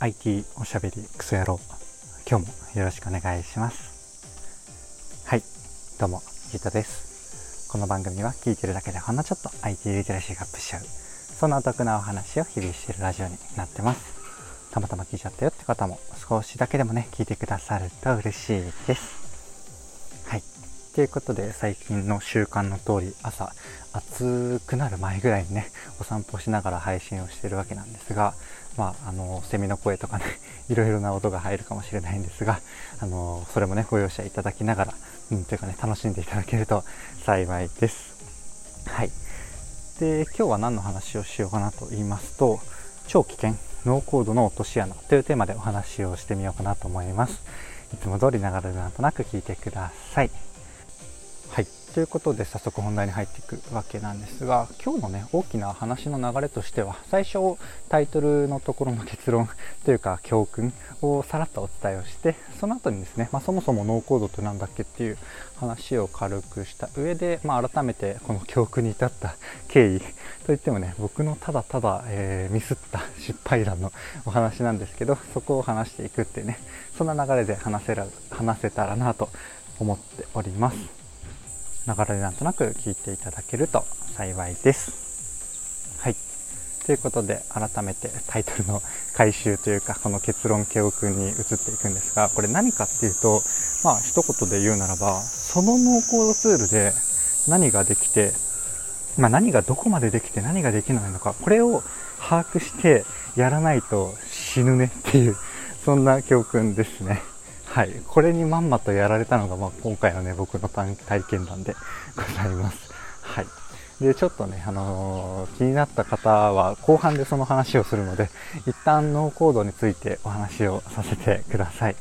IT おしゃべりクソ野郎今日もよろしくお願いします。はいどうもギータです。この番組は聞いてるだけでほんのちょっと IT リテラシーがアップしちゃうそんなお得なお話を日々しているラジオになってます。たまたま聞いちゃったよって方も少しだけでもね聞いてくださると嬉しいです。はいということで最近の習慣の通り朝暑くなる前ぐらいにねお散歩しながら配信をしてるわけなんですがまあ、あのセミの声とかね いろいろな音が入るかもしれないんですがあのそれもねご容赦いただきながら、うん、というかね楽しんでいただけると幸いです。はいで今日は何の話をしようかなと言いますと超危険ノーコードの落とし穴というテーマでお話をしてみようかなと思います。いつも通り流れでなんとなく聞いてください。ということで早速本題に入っていくわけなんですが今日のね大きな話の流れとしては最初タイトルのところの結論というか教訓をさらっとお伝えをしてその後にですね、まあ、そもそもノーコードって何だっけっていう話を軽くした上で、まあ、改めてこの教訓に至った経緯といってもね僕のただただ、えー、ミスった失敗談のお話なんですけどそこを話していくってねそんな流れで話せら話せたらなと思っております。流れでなんとなく聞いていただけると幸いです。はい。ということで、改めてタイトルの回収というか、この結論教訓に移っていくんですが、これ何かっていうと、まあ、一言で言うならば、そのノーコードツールで何ができて、まあ、何がどこまでできて何ができないのか、これを把握してやらないと死ぬねっていう、そんな教訓ですね。はい、これにまんまとやられたのが、まあ、今回のね僕の体験談で ございます。はいでちょっとね、あのー、気になった方は後半でその話をするので一旦ノーコードについてお話をさせてください。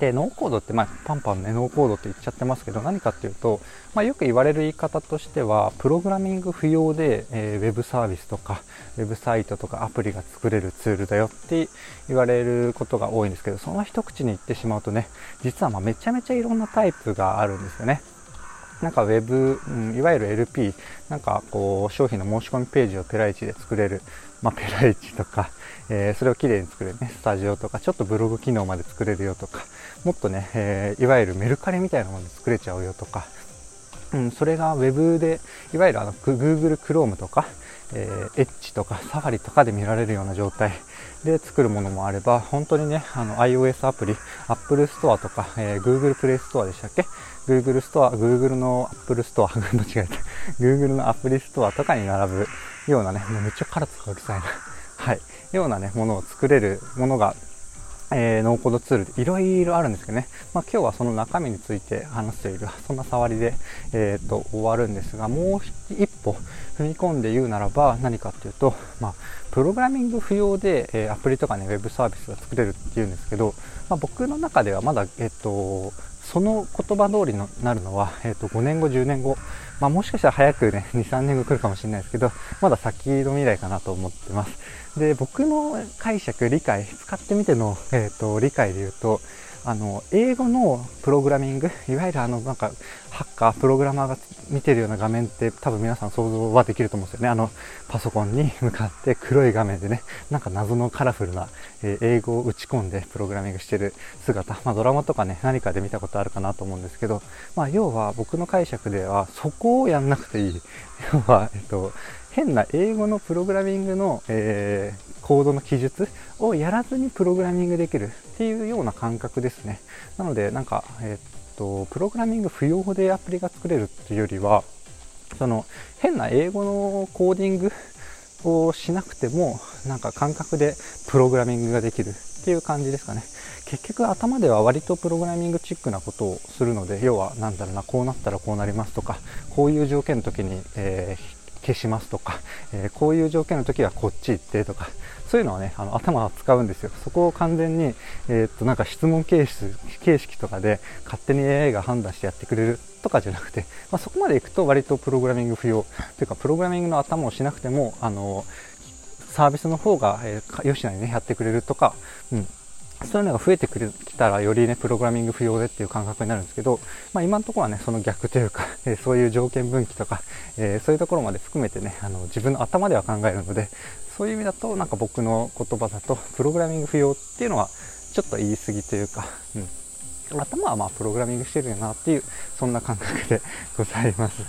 で、ノーコードって、まあ、パンパンね、ノーコードって言っちゃってますけど、何かっていうと、まあ、よく言われる言い方としては、プログラミング不要で、えー、ウェブサービスとか、ウェブサイトとかアプリが作れるツールだよって言われることが多いんですけど、その一口に言ってしまうとね、実はまめちゃめちゃいろんなタイプがあるんですよね。なんかウェブ、うん、いわゆる LP、なんかこう商品の申し込みページをペライチで作れる、まあ、ペライチとか、えー、それをきれいに作れるね、スタジオとか、ちょっとブログ機能まで作れるよとか、もっとね、えー、いわゆるメルカリみたいなもので作れちゃうよとか、うん、それが Web で、いわゆるあの Google Chrome とか、えー、Edge とか Safari とかで見られるような状態で作るものもあれば、本当にね、あの iOS アプリ、Apple Store とか、えー、Google Play Store でしたっけ ?Google Store、Google の Apple Store、間違えた。Google のアプリストアとかに並ぶようなね、もうめっちゃカラスがうるさいな。はい。ようなね、ものを作れるものがえー、ノーコードツールでいろいろあるんですけどね、まあ、今日はその中身について話している、そんな触りで、えー、と終わるんですが、もう一歩踏み込んで言うならば何かっていうと、まあ、プログラミング不要で、えー、アプリとかね、ウェブサービスが作れるっていうんですけど、まあ、僕の中ではまだ、えっ、と、その言葉通りになるのは、えっ、と、5年後、10年後、まあ、もしかしたら早くね、2、3年後来るかもしれないですけど、まだ先の未来かなと思ってます。で、僕の解釈、理解、使ってみての、え、ー、と、理解で言うと、あの、英語のプログラミング、いわゆるあの、なんか、ハッカー、プログラマーが見てるような画面って多分皆さん想像はできると思うんですよね。あの、パソコンに向かって黒い画面でね、なんか謎のカラフルな、え、英語を打ち込んでプログラミングしてる姿、まあドラマとかね、何かで見たことあるかなと思うんですけど、まあ要は僕の解釈ではそこをやんなくていい。要は、えっと、変な英語のプログラミングの、えー、コードの記述をやらずにプログラミングできるっていうような感覚ですね。なので、なんか、えー、っと、プログラミング不要でアプリが作れるっていうよりは、その変な英語のコーディングをしなくても、なんか感覚でプログラミングができるっていう感じですかね。結局頭では割とプログラミングチックなことをするので、要はなんだろうな、こうなったらこうなりますとか、こういう条件の時に、えー消しますとか、え、こういう条件の時はこっち行ってとか、そういうのはね、あの頭を使うんですよ。そこを完全に、えー、っと、なんか質問形式形式とかで勝手に AI が判断してやってくれるとかじゃなくて、まあ、そこまで行くと割とプログラミング不要。というか、プログラミングの頭をしなくても、あの、サービスの方が、えー、よしなにね、やってくれるとか、うん、そういうのが増えてくるきたらよりねプログラミング不要でっていう感覚になるんですけど、まあ、今のところはねその逆というか、えー、そういう条件分岐とか、えー、そういうところまで含めてねあの自分の頭では考えるのでそういう意味だとなんか僕の言葉だとプログラミング不要っていうのはちょっと言い過ぎというか、うん、頭はまあプログラミングしてるよなっていうそんな感覚でございます。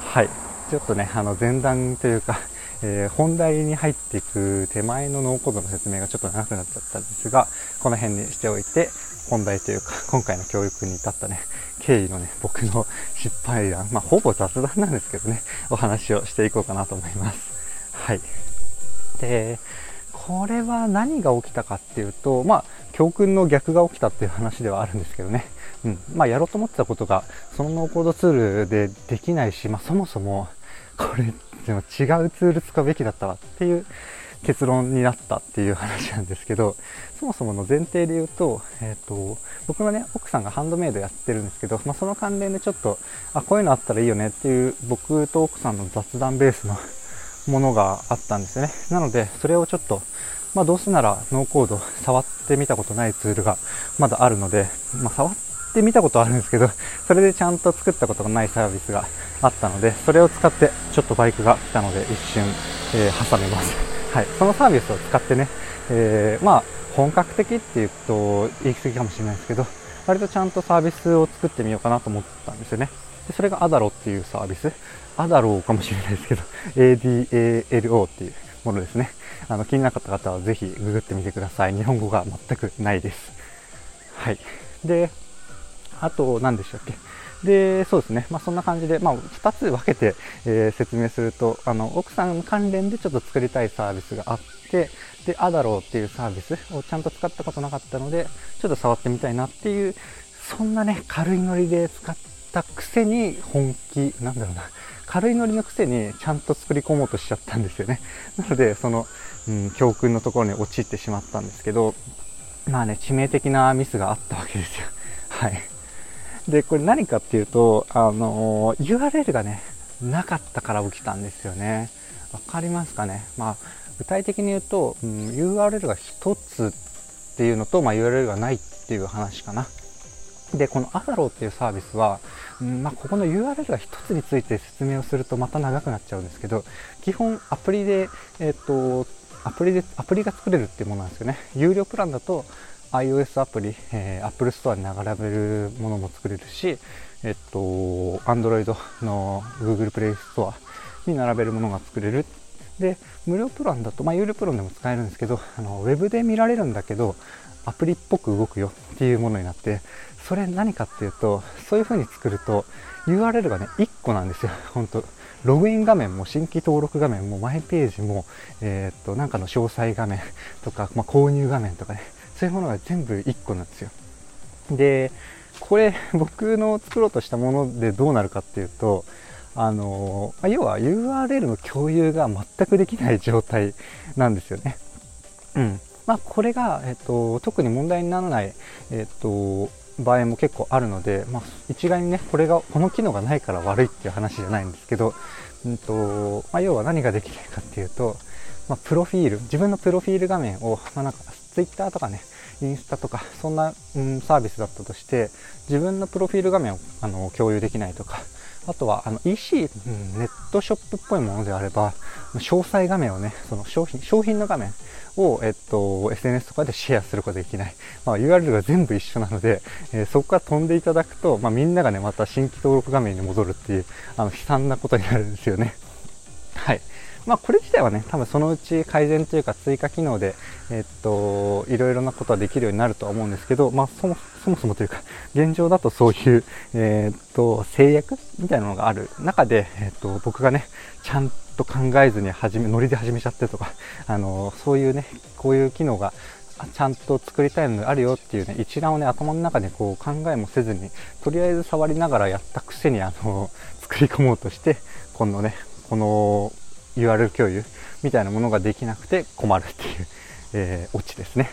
はい。ちょっとねあの前段というかえー、本題に入っていく手前のノーコードの説明がちょっと長くなっちゃったんですが、この辺にしておいて、本題というか、今回の教育に至ったね、経緯のね、僕の失敗談、まあ、ほぼ雑談なんですけどね、お話をしていこうかなと思います。はい。で、これは何が起きたかっていうと、まあ、教訓の逆が起きたっていう話ではあるんですけどね。うん。まあ、やろうと思ってたことが、そのノーコードツールでできないし、まあ、そもそも、これでも違うツール使うべきだったわっていう結論になったっていう話なんですけどそもそもの前提で言うと,、えーと、僕のね奥さんがハンドメイドやってるんですけど、まあ、その関連でちょっとあこういうのあったらいいよねっていう僕と奥さんの雑談ベースのものがあったんですよね。なのでそれをちょっとまあ、どうせならノーコード触ってみたことないツールがまだあるので、まあ、触ってみたことあるんですけど それでちゃんと作ったことがないサービスがあったので、それを使ってちょっとバイクが来たので一瞬、えー、挟みます。はい、そのサービスを使ってね、えー、まあ本格的っていうと言い過ぎかもしれないですけど、割とちゃんとサービスを作ってみようかなと思ったんですよね。でそれがアダロっていうサービス。アダローかもしれないですけど、ADALO っていうものですね。あの気になかった方はぜひググってみてください。日本語が全くないです。はい。で、あと何でしたっけ？で、そうですね。まあ、そんな感じで、まあ、2つ分けて、えー、説明すると、あの、奥さん関連でちょっと作りたいサービスがあって、で、アダローっていうサービスをちゃんと使ったことなかったので、ちょっと触ってみたいなっていう、そんなね、軽いノリで使ったくせに本気、なんだろうな、軽いノリのくせにちゃんと作り込もうとしちゃったんですよね。なので、その、うん、教訓のところに陥ってしまったんですけど、まあね、致命的なミスがあったわけですよ。はい。で、これ何かっていうと、あの、URL がね、なかったから起きたんですよね。わかりますかね？まあ、具体的に言うと、うん、URL が1つっていうのと、まあ、URL がないっていう話かな。で、このアダローっていうサービスは、うんまあ、ここの URL が1つについて説明をするとまた長くなっちゃうんですけど、基本アプリで、えっ、と、アプリで、アプリが作れるっていうものなんですよね。有料プランだと、iOS アプリ、えー、Apple Store に並べるものも作れるし、えっと、Android の Google Play Store に並べるものが作れる。で、無料プランだと、まあ、有料プランでも使えるんですけど、あの、ウェブで見られるんだけど、アプリっぽく動くよっていうものになって、それ何かっていうと、そういう風に作ると、URL がね、1個なんですよ。本当ログイン画面も新規登録画面もマイページも、えー、っと、なんかの詳細画面とか、まあ、購入画面とかね、そういうものが全部1個なんですよ。で、これ 僕の作ろうとしたものでどうなるかっていうと、あの、要は URL の共有が全くできない状態なんですよね。うん。まあ、これが、えっと、特に問題にならない、えっと、場合も結構あるので、まあ、一概にね、これが、この機能がないから悪いっていう話じゃないんですけど、うんと、まあ、要は何ができないかっていうと、まあ、プロフィール、自分のプロフィール画面を、まあ、なんか Twitter とかね、インスタとか、そんな、うん、サービスだったとして、自分のプロフィール画面をあの共有できないとか、あとはあの EC、うん、ネットショップっぽいものであれば、詳細画面をね、その商品、商品の画面を、えっと、SNS とかでシェアすることができない。まあ、URL が全部一緒なので、えー、そこから飛んでいただくと、まあ、みんながね、また新規登録画面に戻るっていう、あの、悲惨なことになるんですよね。はい。まあ、これ自体はね、多分そのうち改善というか追加機能で、えっと、いろいろなことはできるようになるとは思うんですけど、まあ、そもそもそもというか、現状だとそういう、え、っと、制約みたいなのがある中で、え、っと、僕がね、ちゃんと考えずに始め、ノリで始めちゃってとか、あの、そういうね、こういう機能がちゃんと作りたいのがあるよっていうね、一覧をね、頭の中でこう考えもせずに、とりあえず触りながらやったくせに、あの、作り込もうとして、このね、この URL 共有みたいなものができなくて困るっていう、えー、オチですね。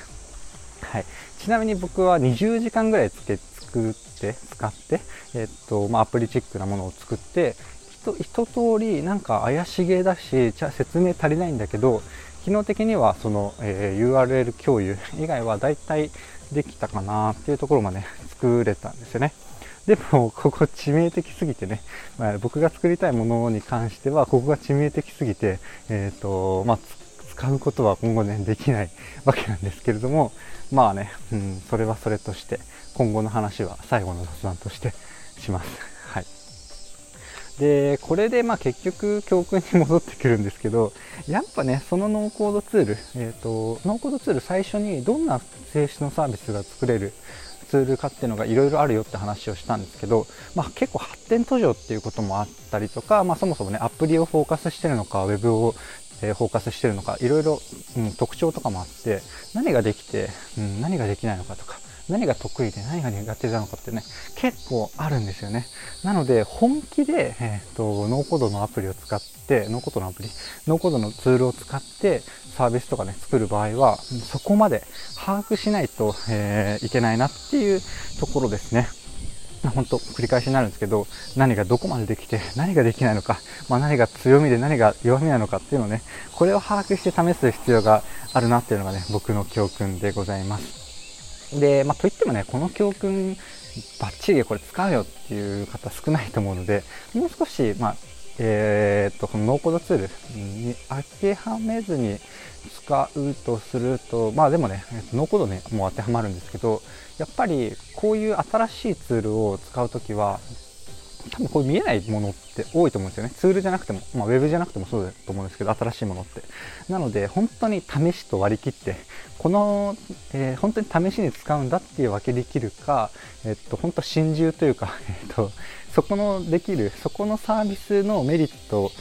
はい。ちなみに僕は20時間ぐらいつけ作って、使って、えー、っと、まあ、アプリチックなものを作って、一通りなんか怪しげだし、じゃ説明足りないんだけど、機能的にはその、えー、URL 共有以外はだいたいできたかなっていうところまで作れたんですよね。でも、ここ致命的すぎてね、まあ、僕が作りたいものに関しては、ここが致命的すぎて、えっ、ー、と、まあ、使うことは今後ね、できない わけなんですけれども、まあね、うん、それはそれとして、今後の話は最後の雑談としてします。はい。で、これでまあ結局教訓に戻ってくるんですけど、やっぱね、そのノーコードツール、えっ、ー、と、ノーコードツール最初にどんな性質のサービスが作れるツール化っていうのがいろいろあるよって話をしたんですけど、まあ、結構発展途上っていうこともあったりとか、まあ、そもそもねアプリをフォーカスしてるのかウェブをえフォーカスしてるのかいろいろ、うん、特徴とかもあって何ができて、うん、何ができないのかとか何が得意で何が苦手なのかってね結構あるんですよね。なので本気で、えーと、ノーコードのアプリを使ってノーコードのアプリノーコードのツールを使ってサービスとかね作る場合はそこまで把握しないと、えー、いけないなっていうところですね。本当繰り返しになるんですけど何がどこまでできて何ができないのか、まあ、何が強みで何が弱みなのかっていうのをねこれを把握して試す必要があるなっていうのがね僕の教訓でございます。で、まあ、といってもねこの教訓バッチリこれ使うよっていう方少ないと思うのでもう少し、まあえー、っとこのノーコードツールに当てはめずに使うとするとまあでもねノーコードねもう当てはまるんですけどやっぱりこういう新しいツールを使うときは多分これ見えないものって多いと思うんですよね。ツールじゃなくても、まあ、ウェブじゃなくてもそうだと思うんですけど、新しいものって。なので、本当に試しと割り切って、この、えー、本当に試しに使うんだっていう分けできるか、えっと、本当心中というか、えっと、そこのできる、そこのサービスのメリット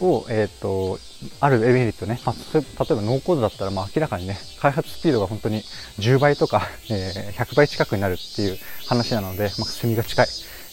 を、えっと、あるメリットね、まあ、例えばノーコードだったらまあ明らかにね、開発スピードが本当に10倍とか、えー、100倍近くになるっていう話なので、まあ、隅が近い。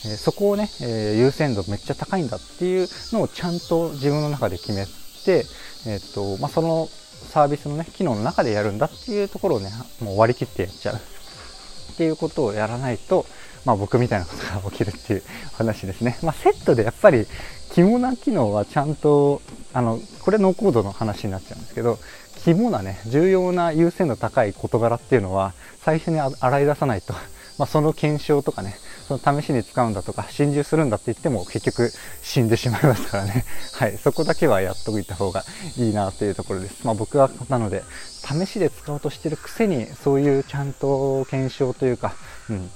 え、そこをね、え、優先度めっちゃ高いんだっていうのをちゃんと自分の中で決めて、えっと、まあ、そのサービスのね、機能の中でやるんだっていうところをね、もう割り切ってやっちゃうっていうことをやらないと、まあ僕みたいなことが起きるっていう話ですね。まあセットでやっぱり肝な機能はちゃんとあのこれノーコードの話になっちゃうんですけど肝なね重要な優先度高い事柄っていうのは最初に洗い出さないと、まあ、その検証とかねその試しに使うんだとか心中するんだって言っても結局死んでしまいますからね はいそこだけはやっといた方がいいなというところですまあ僕はなので試しで使おうとしてるくせにそういうちゃんと検証というか、うん、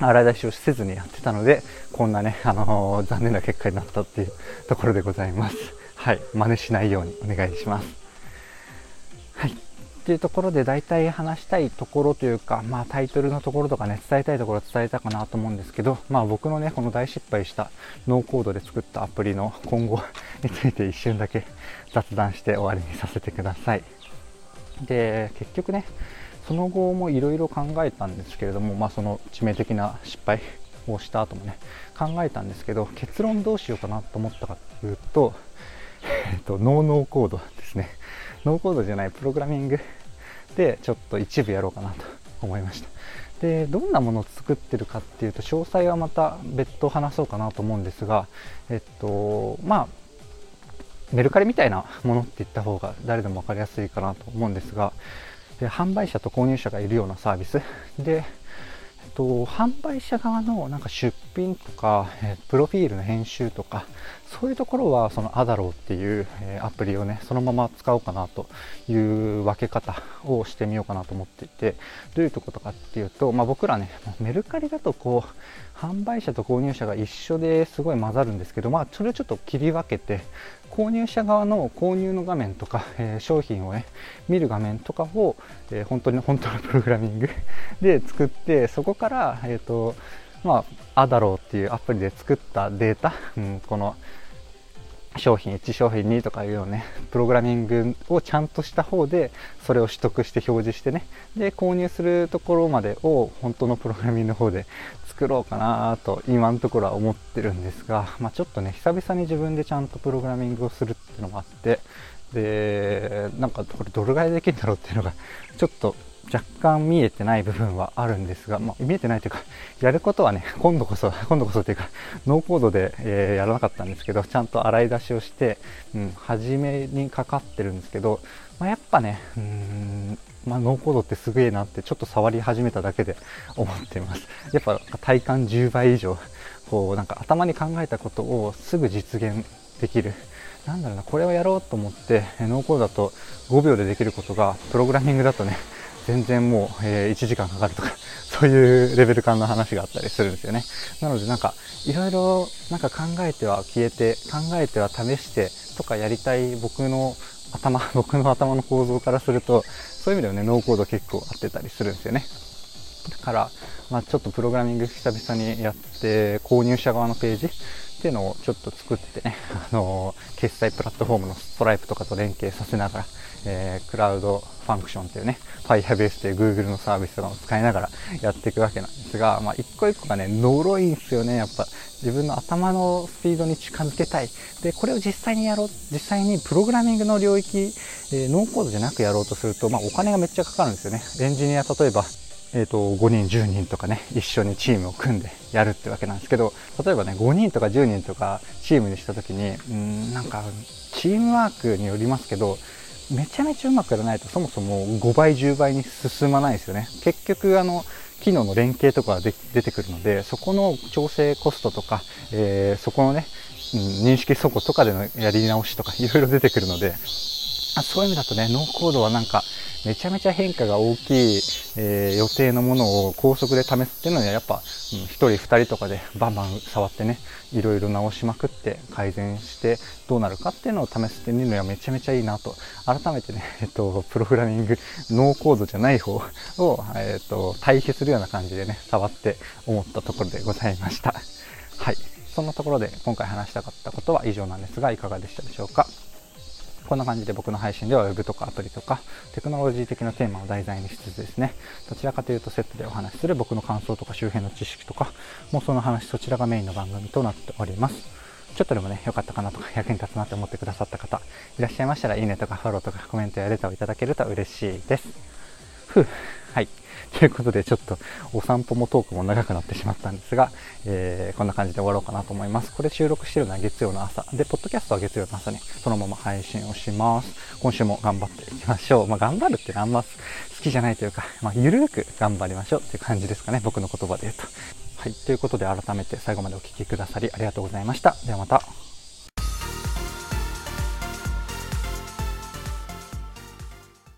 洗い出しをせずにやってたので、こんなね、あのー、残念な結果になったっていうところでございます。はい。真似しないようにお願いします。っていうところで大体話したいところというか、まあタイトルのところとかね、伝えたいところ伝えたかなと思うんですけど、まあ僕のね、この大失敗したノーコードで作ったアプリの今後 について一瞬だけ雑談して終わりにさせてください。で、結局ね、その後もいろいろ考えたんですけれども、まあ、その致命的な失敗をした後もね考えたんですけど結論どうしようかなと思ったかというと、えっと、ノーノーコードですねノーコードじゃないプログラミングでちょっと一部やろうかなと思いました。でどんなものを作ってるかっていうと詳細はまた別途話そうかなと思うんですがえっとまあメルカリみたいなものって言った方が誰でも分かりやすいかなと思うんですがで販売者と購入者がいるようなサービス。で、えっと、販売者側のなんか出品とか、えプロフィールの編集とかそういうところはそのアダローっていう、えアプリをねそのまま使おうかなという分け方をしてみようかなと思っていてどういうとことかっていうと、まあ、僕らねメルカリだとこう販売者と購入者が一緒ですごい混ざるんですけど、まあ、それをちょっと切り分けて購入者側の購入の画面とか、えー、商品をね見る画面とかを、えー、本当に本当のプログラミングで作ってそこから、えーとまあ、アダローっていうアプリで作ったデータ、うん、この商品1商品2とかいうようね プログラミングをちゃんとした方でそれを取得して表示してねで購入するところまでを本当のプログラミングの方で作ろうかなと今のところは思ってるんですが、まあ、ちょっとね久々に自分でちゃんとプログラミングをするっていうのもあってでなんかこれどれぐらいできるんだろうっていうのがちょっと若干見えてない部分はあるんですが、まあ、見えてないというか、やることはね、今度こそ、今度こそというか、ノーコードで、えー、やらなかったんですけど、ちゃんと洗い出しをして、うん、初めにかかってるんですけど、まあ、やっぱね、うーん、まあ、ノーコードってすげえなってちょっと触り始めただけで 思っています。やっぱ体感10倍以上、こうなんか頭に考えたことをすぐ実現できる。なんだろうな、これをやろうと思って、ノーコードだと5秒でできることが、プログラミングだとね、全然もう、えー、1時間かかるとか、そういうレベル感の話があったりするんですよね。なのでなんか、いろいろなんか考えては消えて、考えては試してとかやりたい僕の頭、僕の頭の構造からすると、そういう意味ではね、ノーコード結構合ってたりするんですよね。だから、まあ、ちょっとプログラミング久々にやって、購入者側のページっていうのをちょっと作ってね、あのー、決済プラットフォームのストライプとかと連携させながら、えー、クラウドファンクションっていうね、Firebase という Google のサービスとかを使いながら やっていくわけなんですが、まあ、一個一個がね、呪いんですよね、やっぱ。自分の頭のスピードに近づけたい。で、これを実際にやろう、実際にプログラミングの領域、えー、ノーコードじゃなくやろうとすると、まあ、お金がめっちゃかかるんですよね。エンジニア、例えば、えーと、5人10人とかね一緒にチームを組んでやるってわけなんですけど例えばね5人とか10人とかチームにした時にうんなんかチームワークによりますけどめちゃめちゃうまくやらないとそもそも5倍10倍に進まないですよね。結局あの機能の連携とかが出てくるのでそこの調整コストとか、えー、そこのね、うん、認識底とかでのやり直しとかいろいろ出てくるのでそういう意味だとねノーコードはなんかめちゃめちゃ変化が大きい、えー、予定のものを高速で試すっていうのはやっぱ、うん、1人2人とかでバンバン触ってねいろいろ直しまくって改善してどうなるかっていうのを試してみるのはめちゃめちゃいいなと。改めてね、えっと、プログラミングノーコードじゃない方を、えっと、対比するような感じでね触って思ったところでございました。はい。そんなところで今回話したかったことは以上なんですがいかがでしたでしょうか？こんな感じで僕の配信では Web とかアプリとかテクノロジー的なテーマを題材にしつつですね、どちらかというとセットでお話しする僕の感想とか周辺の知識とか、もうその話そちらがメインの番組となっております。ちょっとでもね、良かったかなとか役に立つなって思ってくださった方、いらっしゃいましたらいいねとかフォローとかコメントやレターをいただけると嬉しいです。ふう。はい。ということで、ちょっとお散歩もトークも長くなってしまったんですが、えー、こんな感じで終わろうかなと思います。これ収録してるのは月曜の朝。で、ポッドキャストは月曜の朝にそのまま配信をします。今週も頑張っていきましょう。まあ、頑張るってあんま好きじゃないというか、まあ、ゆるく頑張りましょうっていう感じですかね。僕の言葉で言うと。はい。ということで、改めて最後までお聴きくださりありがとうございました。ではまた。